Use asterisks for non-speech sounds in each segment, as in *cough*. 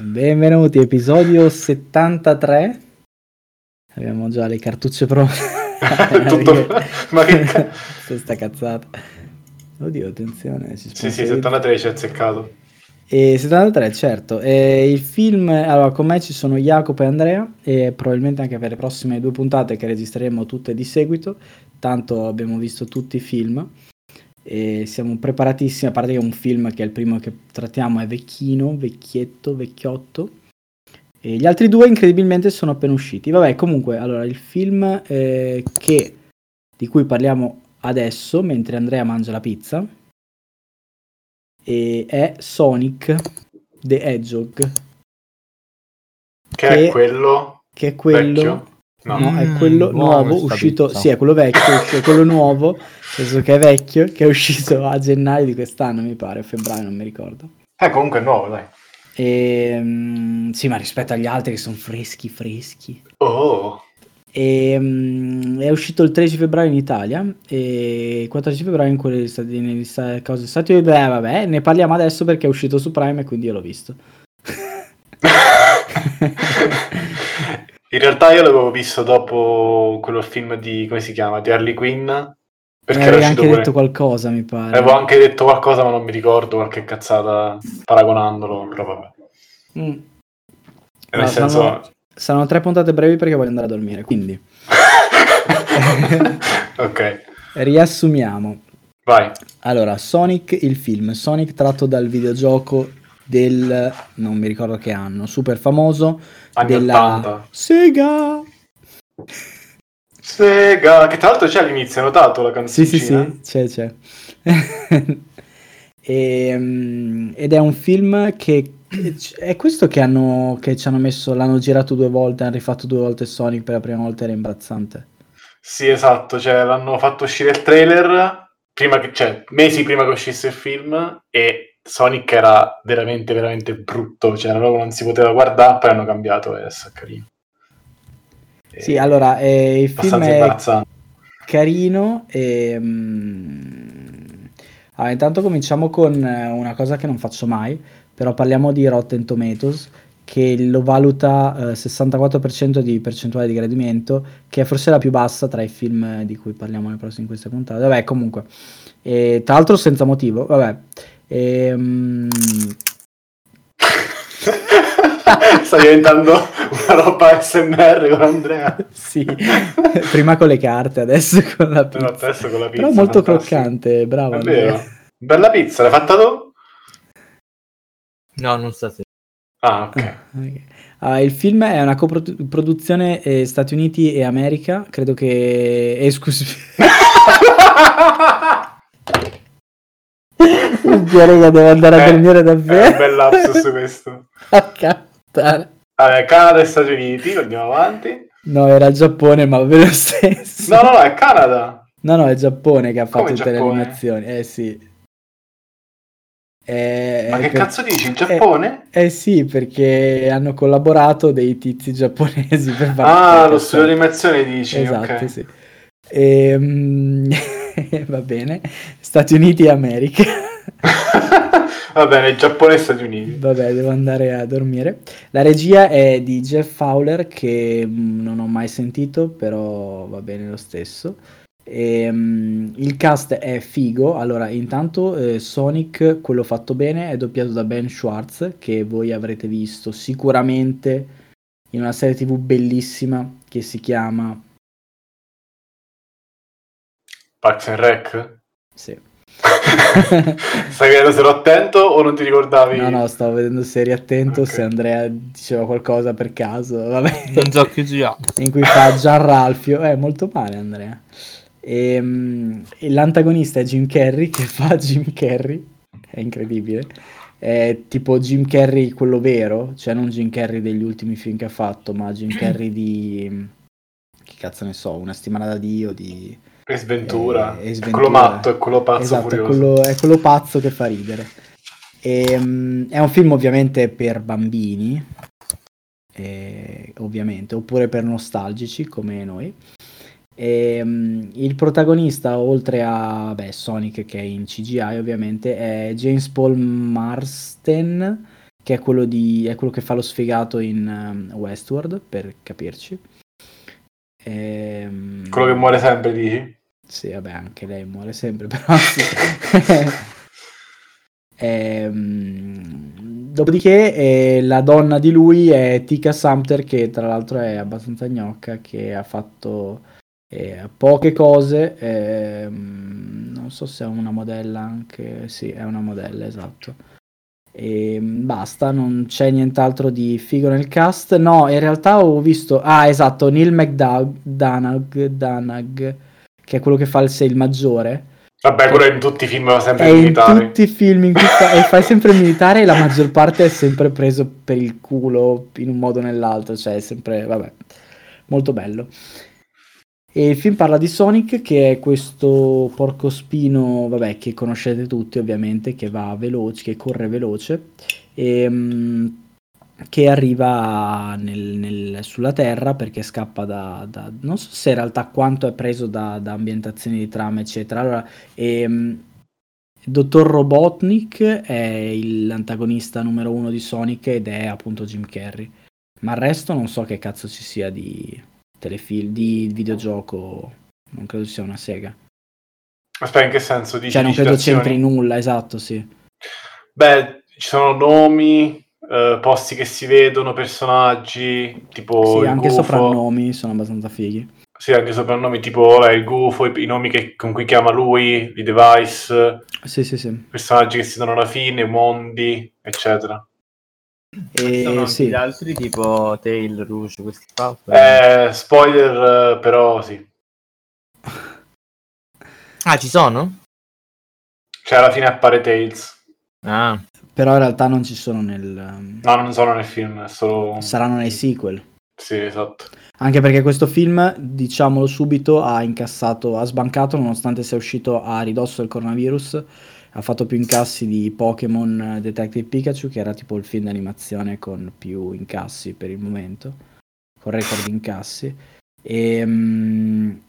Benvenuti, episodio 73. Abbiamo già le cartucce pronte. *laughs* Tutto... Ma che... *laughs* Questa cazzata. Oddio, attenzione. Sì, sì, 73 ci è azzeccato. E 73, certo. E il film, allora, con me ci sono Jacopo e Andrea e probabilmente anche per le prossime due puntate che registreremo tutte di seguito, tanto abbiamo visto tutti i film e siamo preparatissimi, a parte che è un film che è il primo che trattiamo, è vecchino, vecchietto, vecchiotto. E gli altri due incredibilmente sono appena usciti. Vabbè, comunque, allora il film eh, che, di cui parliamo adesso, mentre Andrea mangia la pizza, è Sonic the Hedgehog. Che, che è quello... Che è quello... Vecchio? No. no, è quello mm, nuovo uscito, pizza. sì, è quello vecchio, è quello nuovo, *laughs* nel senso che è vecchio, che è uscito a gennaio di quest'anno, mi pare, febbraio, non mi ricordo. Eh, comunque è nuovo, dai. E, um, sì, ma rispetto agli altri che sono freschi, freschi. Oh. E, um, è uscito il 13 febbraio in Italia e il 14 febbraio in quelle stati, negli stati, cose stati eh, vabbè, ne parliamo adesso perché è uscito su Prime e quindi io l'ho visto. *laughs* *laughs* In realtà io l'avevo visto dopo quello film di, come si chiama, di Harley Quinn. Perché eh, avevi anche pure... detto qualcosa, mi pare. Avevo anche detto qualcosa, ma non mi ricordo qualche cazzata paragonandolo, però vabbè. Mm. Nel allora, senso... Saranno, saranno tre puntate brevi perché voglio andare a dormire, quindi... *laughs* ok. Riassumiamo. Vai. Allora, Sonic, il film. Sonic tratto dal videogioco del non mi ricordo che anno, super famoso Anni della 80. Sega. Sega, che tra l'altro c'è all'inizio, hai notato la canzone? Sì, sì, sì, c'è, c'è. *laughs* e, um, ed è un film che è questo che hanno che ci hanno messo, l'hanno girato due volte, hanno rifatto due volte Sonic per la prima volta, era imbarazzante. Sì, esatto, cioè l'hanno fatto uscire il trailer prima che, cioè, mesi prima che uscisse il film e Sonic era veramente, veramente brutto, cioè proprio non si poteva guardare, poi hanno cambiato e adesso è carino. E sì, allora, eh, il film è carino e... Um... Allora, intanto cominciamo con una cosa che non faccio mai, però parliamo di Rotten Tomatoes, che lo valuta eh, 64% di percentuale di gradimento, che è forse la più bassa tra i film di cui parliamo nelle prossime in queste puntate. Vabbè, comunque. E, tra l'altro senza motivo, vabbè. Ehm... *laughs* Sta diventando una roba SMR con Andrea. sì, prima con le carte, adesso con la pizza. No, adesso con la pizza. Però molto fantastico. croccante, bravo. È vero. Bella pizza, l'hai fatta tu? No, non stasera. Ah, ok. Ah, okay. Uh, il film è una coproduzione eh, Stati Uniti e America, credo che... Eh, scusi. *laughs* *laughs* Dichiaro che devo andare a eh, dormire davvero. È un bel lapsus *laughs* questo. a cattare. Vabbè, Canada e Stati Uniti, andiamo avanti. No, era Giappone, ma ve lo stesso. No, no, no, è Canada. No, no, è Giappone che ha fatto tutte le animazioni. Eh sì. Eh, ma che per... cazzo dici? Il Giappone? Eh, eh, sì, perché hanno collaborato dei tizi giapponesi per fare. Ah, lo studio di animazione dici? Esatto, okay. sì. E, um... *laughs* va bene. Stati Uniti e America. *laughs* va bene, Giappone e Stati Uniti. Vabbè, devo andare a dormire. La regia è di Jeff Fowler che mm, non ho mai sentito, però va bene lo stesso. E, um, il cast è figo. Allora, intanto eh, Sonic, quello fatto bene, è doppiato da Ben Schwartz, che voi avrete visto sicuramente in una serie tv bellissima che si chiama Parks and Rec? Sì. Stai vedendo se ero attento o non ti ricordavi? No, no, stavo vedendo serie attento okay. se Andrea diceva qualcosa per caso. Vabbè. Non giochi già. In cui fa Gian Ralfio. Eh, molto male Andrea. E, um, e l'antagonista è Jim Carrey che fa Jim Carrey. È incredibile. È tipo Jim Carrey quello vero, cioè non Jim Carrey degli ultimi film che ha fatto, ma Jim Carrey di... Che cazzo ne so, una settimana da Dio, di e Sventura. E, e Sventura. Quello matto e quello pazzo esatto, è quello, è quello, pazzo che fa ridere. E, um, è un film ovviamente per bambini, eh, ovviamente, oppure per nostalgici come noi. E, um, il protagonista, oltre a beh, Sonic che è in CGI ovviamente, è James Paul Marsden, che è quello, di, è quello che fa lo sfigato in um, Westworld, per capirci. Ehm... Quello che muore sempre, dici? Sì, vabbè, anche lei muore sempre, *laughs* però *laughs* ehm... Dopodiché eh, la donna di lui è Tika Sumter, che tra l'altro è abbastanza gnocca, che ha fatto eh, poche cose. Ehm... Non so se è una modella anche... Sì, è una modella, esatto e basta, non c'è nient'altro di figo nel cast. No, in realtà ho visto. Ah, esatto, Neil McDonagh, Danag, che è quello che fa il, il maggiore. Vabbè, quello è in tutti i film fa sempre è il militare. In tutti i film in cui fa, e fai sempre il militare e la maggior parte è sempre preso per il culo in un modo o nell'altro, cioè è sempre, vabbè, molto bello. E il film parla di Sonic, che è questo porcospino, vabbè, che conoscete tutti ovviamente, che va veloce, che corre veloce, e, um, che arriva nel, nel, sulla Terra perché scappa da, da, Non so se in realtà quanto è preso da, da ambientazioni di trama, eccetera. Allora, e, um, Dottor Robotnik è l'antagonista numero uno di Sonic ed è appunto Jim Carrey. Ma il resto non so che cazzo ci sia di telefilm, di videogioco, non credo sia una sega. Aspetta, in che senso? Dici cioè, non credo c'entri nulla, esatto, sì. Beh, ci sono nomi, eh, posti che si vedono, personaggi, tipo... Sì, anche gufo. soprannomi sono abbastanza fighi. Sì, anche soprannomi tipo eh, il gufo, i, i nomi che, con cui chiama lui, i device. Sì, sì, sì. Personaggi che si danno alla fine, mondi, eccetera. E sono sì. gli altri tipo Tail, Rouge, questi qua? Eh, spoiler, però sì. Ah, ci sono? Cioè, alla fine appare Tails. Ah. Però in realtà non ci sono nel... Um, no, non sono nel film, solo... Saranno nei sequel. Sì, esatto. Anche perché questo film, diciamolo subito, ha incassato, ha sbancato nonostante sia uscito a ridosso del coronavirus ha fatto più incassi di Pokémon Detective Pikachu, che era tipo il film d'animazione con più incassi per il momento, con record di incassi. E, um...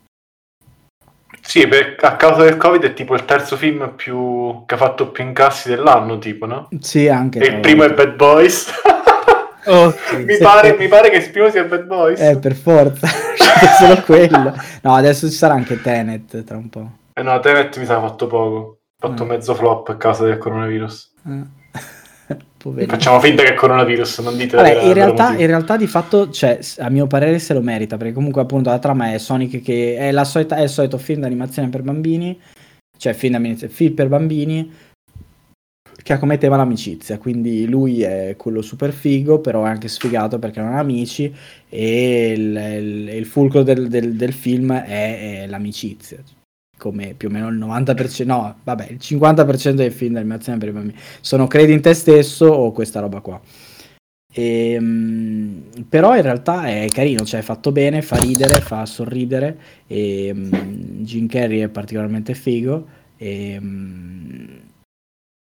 Sì, per, a causa del Covid è tipo il terzo film più, che ha fatto più incassi dell'anno, tipo, no? Sì, anche. E il primo è Bad Boys. *laughs* Oh, mi, pare, mi, pare, che il primo sia Bad Boys. Eh, per forza, *laughs* solo quello. No, adesso ci sarà anche Tenet tra un po'. Eh no, Tenet mi sa fatto poco fatto mm. mezzo flop a causa del coronavirus. *laughs* Mm. Facciamo finta che è coronavirus, non dite Vabbè, in, realtà, in realtà, di fatto, cioè, a mio parere, se lo merita, perché comunque appunto la trama è Sonic che è, la solita, è il solito film d'animazione per bambini, cioè film, film per bambini, che ha come tema l'amicizia, quindi lui è quello super figo, però è anche sfigato perché non ha amici e il, il, il fulcro del, del, del film è, è l'amicizia come più o meno il 90%, no, vabbè, il 50% dei film d'animazione per i bambini sono credi in te stesso o questa roba qua. E, ehm, però in realtà è carino, cioè è fatto bene, fa ridere, fa sorridere e um, Jim Carrey è particolarmente figo e um,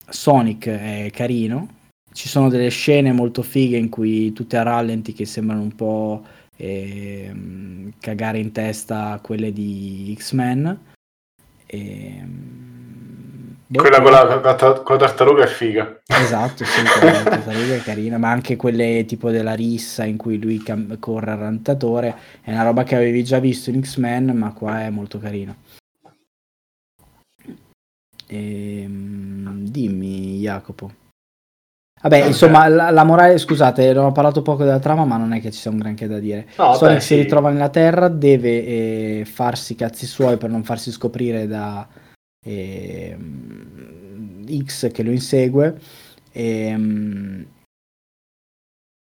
Sonic è carino. Ci sono delle scene molto fighe in cui tutte a rallenti che sembrano un po' eh, cagare in testa quelle di X-Men e... Ehm, Quella con la, con la, tartaruga è figa. Esatto, sì, la *laughs* tartaruga è carina, ma anche quelle tipo della rissa in cui lui cam- corre al rantatore è una roba che avevi già visto in X-Men, ma qua è molto carina. E... Ehm, dimmi, Jacopo. Vabbè, insomma, la, la, morale, scusate, ho parlato poco della trama, ma non è che ci sia un granché da dire. No, Sonic beh, si sì. ritrova nella Terra, deve eh, farsi cazzi suoi per non farsi scoprire da eh, X che lo insegue. Ehm,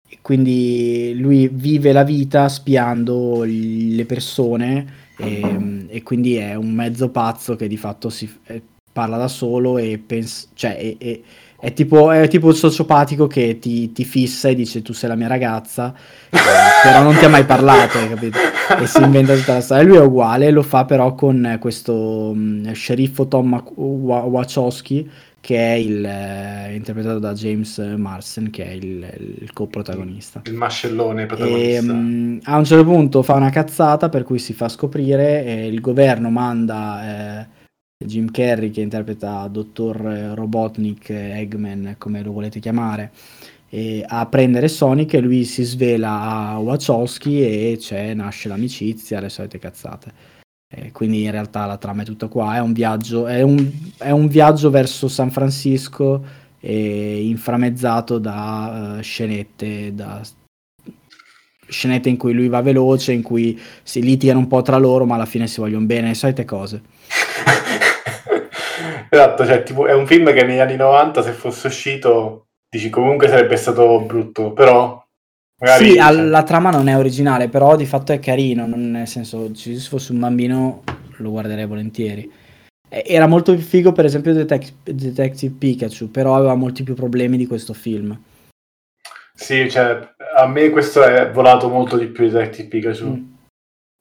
e, quindi lui vive la vita spiando le persone e, ehm, e quindi è un mezzo pazzo che di fatto si, eh, parla da solo e pensa... Cioè, e, e, è tipo, è tipo il sociopatico che ti, ti, fissa e dice tu sei la mia ragazza, eh, *laughs* però non ti ha mai parlato, capito? E si inventa tutta la storia. E lui è uguale, lo fa però con questo um, sceriffo Tom Wachowski, che è il, eh, interpretato da James Marsden, che è il, il co-protagonista. Il mascellone protagonista. E, um, a un certo punto fa una cazzata per cui si fa scoprire e il governo manda... Eh, Jim Carrey che interpreta Dottor Robotnik, Eggman, come lo volete chiamare, a prendere Sonic e lui si svela a Wachowski e c'è, nasce l'amicizia, le solite cazzate. Eh, quindi in realtà la trama è tutta qua, è un viaggio, è un, è un viaggio verso San Francisco eh, inframezzato da uh, scenette, da scenette in cui lui va veloce, in cui si litigano un po' tra loro, ma alla fine si vogliono bene, le solite cose. *laughs* esatto, cioè, tipo, è un film che negli anni 90 se fosse uscito dici comunque sarebbe stato brutto, però Magari, sì, cioè... la trama non è originale, però di fatto è carino, non nel senso, se fosse un bambino lo guarderei volentieri. Era molto più figo, per esempio, Detec- Detective Pikachu, però aveva molti più problemi di questo film. Sì, cioè, a me questo è volato molto di più Detective Pikachu. Mm.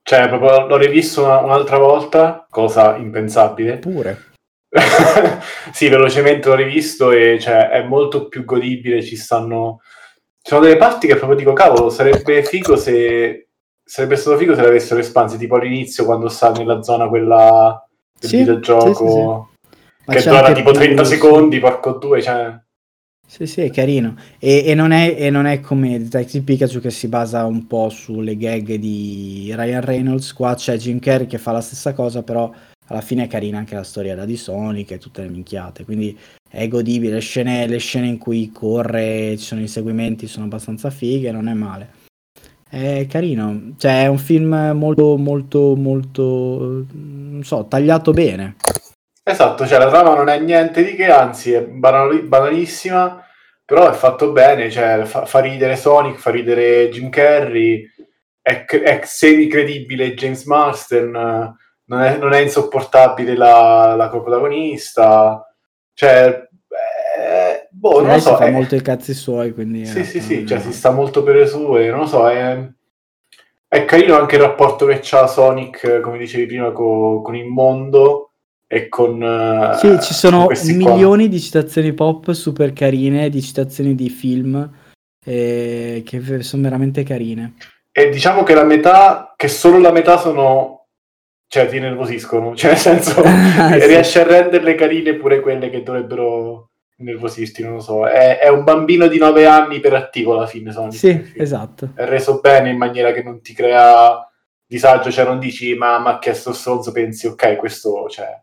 Cioè, proprio l'ho rivisto una, un'altra volta, cosa impensabile. Pure. Sì, velocemente l'ho rivisto e cioè, è molto più godibile, ci stanno ci sono delle parti che proprio dico, cavolo, sarebbe figo se... Sarebbe stato figo se l'avessero espansi, tipo all'inizio quando sta nella zona quella del sì, videogioco, sì, sì, che dura tipo 30 più, secondi, porco due, cioè... Sì, sì, è carino. E, e, non è, e, non è, come Detective Pikachu che si basa un po' sulle gag di Ryan Reynolds. Qua c'è Jim Carrey che fa la stessa cosa, però alla fine è carina anche la storia di Sonic e tutte le minchiate. Quindi è godibile. Le scene, le scene in cui corre, ci sono i seguimenti, sono abbastanza fighe, non è male. È carino, cioè è un film molto, molto, molto, non so, tagliato bene. Esatto, cioè la trama non è niente di che, anzi è banal- banalissima, però è fatto bene, cioè fa, fa ridere Sonic, fa ridere Jim Carrey, è, è semi-credibile James Marsden, non è, non è insopportabile la, la protagonista, cioè eh, boh, non lo so. fa è... molto i cazzi suoi, quindi... Sì, sì, sì, cioè si sta molto per le sue, non lo so, è... è carino anche il rapporto che c'ha Sonic, come dicevi prima, co- con il mondo e con... Uh, sì, ci sono milioni qua. di citazioni pop super carine, di citazioni di film eh, che sono veramente carine. E diciamo che la metà, che solo la metà sono cioè ti nervosiscono, *laughs* cioè nel senso *laughs* sì. riesci a renderle carine pure quelle che dovrebbero nervosirti, non lo so. È, è un bambino di 9 anni iperattivo alla fine, Sonic. Sì, esatto. È reso bene in maniera che non ti crea disagio, cioè non dici ma mi ha chiesto stronzo, pensi ok, questo, cioè,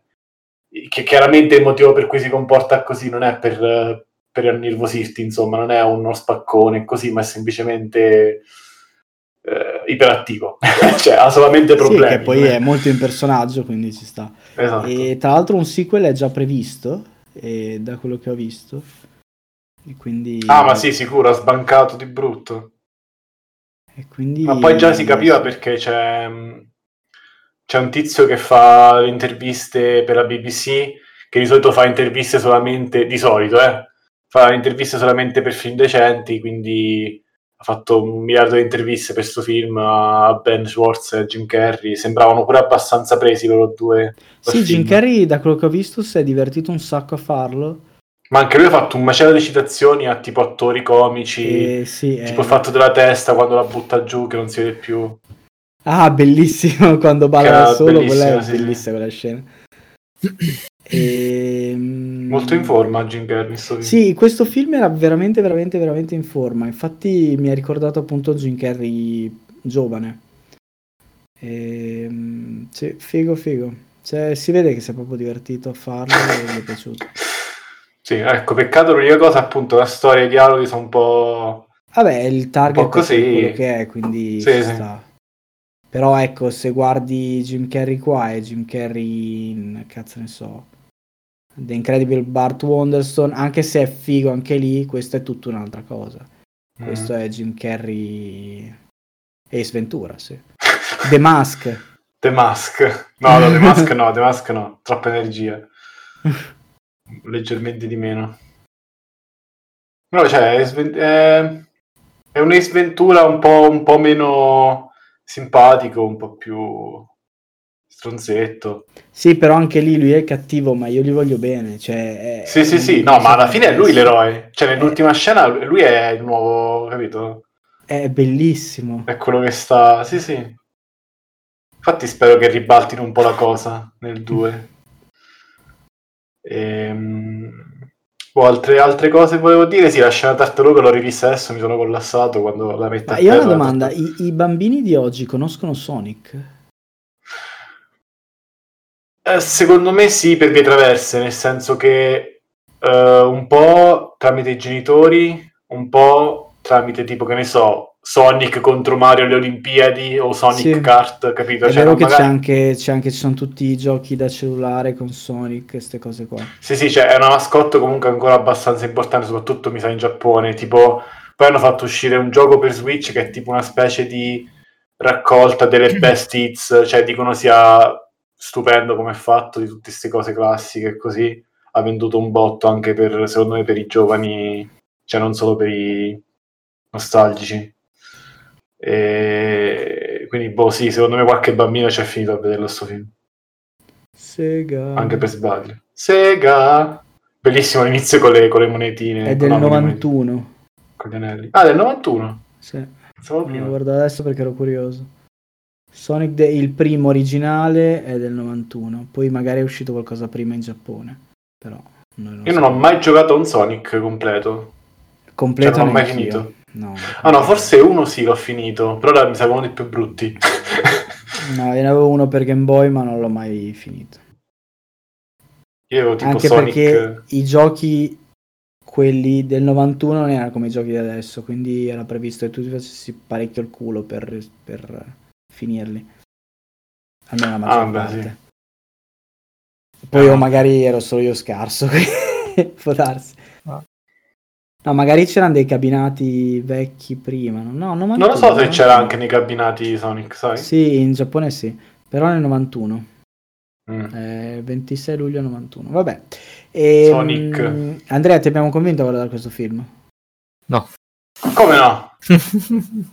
che chiaramente il motivo per cui si comporta così non è per, per nervosirti, insomma, non è uno spaccone così, ma è semplicemente eh, iperattivo, *laughs* cioè ha solamente problemi. Sì, che poi è molto in personaggio, quindi ci sta. Esatto. E tra l'altro un sequel è già previsto, da quello che ho visto. E quindi... Ah, ma sì, sicuro, ha sbancato di brutto. E quindi... Ma poi già si capiva perché c'è, c'è un tizio che fa le interviste per la BBC, che di solito fa interviste solamente, di solito, eh, fa interviste solamente per film decenti, quindi ha fatto un miliardo di interviste per questo film a Ben Schwartz e Jim Carrey, sembravano pure abbastanza presi loro due. Sì, Jim Carrey da quello che ho visto si è divertito un sacco a farlo. Ma anche lui ha fatto un macello di citazioni a tipo attori comici, eh, sì, tipo il fatto della testa quando la butta giù che non si vede più. Ah, bellissimo *laughs* quando balla da solo, quella è sì. bellissima quella scena. E... *clears throat* Molto in forma Jim Carrey. Sì, questo film era veramente, veramente, veramente in forma. Infatti mi ha ricordato appunto Jim Carrey giovane. E... Ehm, sì, figo, figo. Cioè, si vede che si è proprio divertito a farlo e gli è piaciuto. Sì, ecco, peccato l'unica cosa appunto la storia e i dialoghi sono un po'... Vabbè, il target così. è quello che è, quindi sì, sì. Però ecco, se guardi Jim Carrey qua e Jim Carrey in, cazzo ne so, The Incredible Bart Wonderstone, anche se è figo anche lì, questo è tutta un'altra cosa. Mm. Questo è Jim Carrey Ace Ventura, sì. The Mask. The Mask. No, no, The Mask *laughs* no, The Mask no, troppa energia. *laughs* Leggermente di meno. No, cioè, è, è, è un Ace Ventura un po', un po' meno simpatico, un po' più stronzetto. Sì, però anche lì lui è cattivo, ma io gli voglio bene. Cioè, è, sì, sì, sì, no, ma alla fine è lui l'eroe. Cioè, nell'ultima è... scena lui è il nuovo, capito? È bellissimo. È quello che sta... Sì, sì. Infatti spero che ribaltino un po' la cosa nel 2. Ehm... Boh, altre, altre, cose volevo dire, sì, la scena tartaruga l'ho rivista adesso, mi sono collassato quando la metto Ma io ho una domanda, I, I, bambini di oggi conoscono Sonic? Eh, secondo me sì, per vie traverse, nel senso che uh, un po' tramite i genitori, un po' tramite tipo, che ne so, Sonic contro Mario alle Olimpiadi o Sonic sì. Kart, capito? È cioè, vero che magari... c'è, anche, c'è anche, ci sono tutti i giochi da cellulare con Sonic, queste cose qua. Sì, sì, cioè, è una mascotte comunque ancora abbastanza importante, soprattutto mi sa in Giappone, tipo, poi hanno fatto uscire un gioco per Switch che è tipo una specie di raccolta delle *clears throat* best hits, cioè dicono sia stupendo come è fatto di tutte queste cose classiche così, ha venduto un botto anche per, secondo me, per i giovani, cioè non solo per i nostalgici. E quindi, boh, sì, secondo me qualche bambino ci è finito a vederlo sto film. Sega. Anche per sbaglio. Sega! Bellissimo l'inizio con le, con le monetine. È del no, 91. Con gli anelli. Ah, del 91? Sì. Lo guardo adesso perché ero curioso. Sonic de- il primo originale è del 91, poi magari è uscito qualcosa prima in Giappone. Però non Io non ho mai giocato un Sonic completo. Completo cioè, non ho mai finito. No, ah no, forse uno sì l'ho finito, però ora mi sa uno dei più brutti. *laughs* no, io ne avevo uno per Game Boy, ma non l'ho mai finito. Io avevo tipo Anche Sonic... perché i giochi, quelli del 91, non erano come i giochi di adesso, quindi era previsto che tu ti facessi parecchio il culo per, per finirli. Almeno la maggior ah, parte. Beh, sì. Poi ah. magari ero solo io scarso, *laughs* può darsi. No, magari c'erano dei cabinati vecchi prima. No, 91, non lo so se c'era anche nei cabinati Sonic, sai? Sì, in Giappone sì, però nel 91. Mm. Eh, 26 luglio 91. Vabbè. E, ehm, Sonic. Mh, Andrea, ti abbiamo convinto a guardare questo film? No. Come no? *laughs*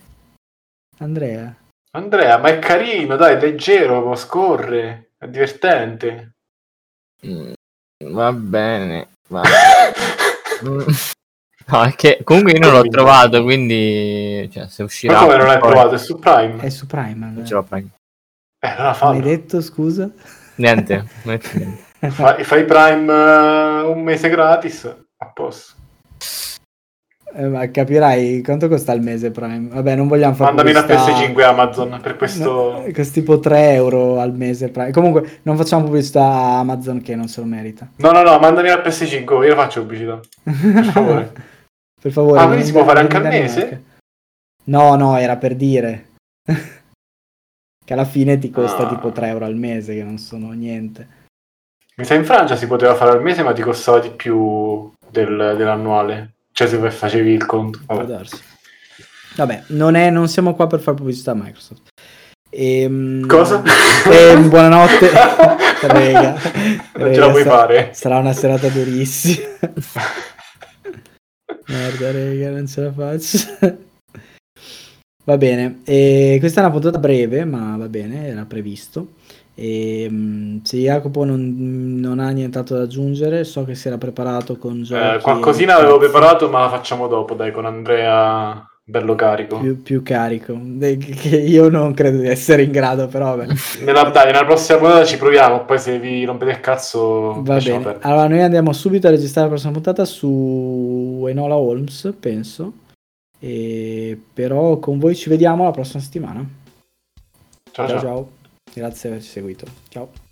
Andrea. Andrea, ma è carino, dai, è leggero, scorre, è divertente. Mm, va bene, va. *laughs* No, è che comunque io non l'ho trovato, quindi cioè, se uscirà... Ma come non l'hai trovato? È su Prime? È su Prime. Non ce l'ho Prime. Eh, allora fallo. hai detto, scusa? Niente, *laughs* niente. fai, fai Prime uh, un mese gratis, a posto. Eh, ma capirai quanto costa il mese Prime? Vabbè, non vogliamo fare Mandami una PS5 Amazon per questo. No, costa tipo 3 euro al mese Prime. Comunque, non facciamo pubblicità a Amazon che non se lo merita. No, no, no, mandami la PS5, io faccio pubblicità. Per favore. *laughs* per favore. Ah, quindi si può fare anche al mese? No, no, era per dire. *laughs* che alla fine ti costa ah. tipo 3 euro al mese, che non sono niente. Mi sa in Francia si poteva fare al mese, ma ti costava di più del, dell'annuale. Cioè, se facevi il conto. Vabbè, vabbè non, è, non siamo qua per fare pubblicità a Microsoft. Ehm, Cosa? E, *laughs* buonanotte, *laughs* rega. Non ce la puoi sarà, fare. Sarà una serata durissima. *laughs* Merda, rega, non ce la faccio. Va bene, e questa è una puntata breve, ma va bene, era previsto. E, ehm, se Jacopo non, non, ha nient'altro da aggiungere, so che si era preparato con giochi. Eh, qualcosina avevo preparato, ma la facciamo dopo, dai, con Andrea bello carico. Più, più, carico, che io non credo di essere in grado, però vabbè. *laughs* Nella, dai, nella prossima puntata ci proviamo, poi se vi rompete il cazzo... Va bene, perdere. allora noi andiamo subito a registrare la prossima puntata su Enola Holmes, penso. E... Però con voi ci vediamo la prossima settimana. ciao. ciao. ciao. Grazie per averci seguito. Ciao.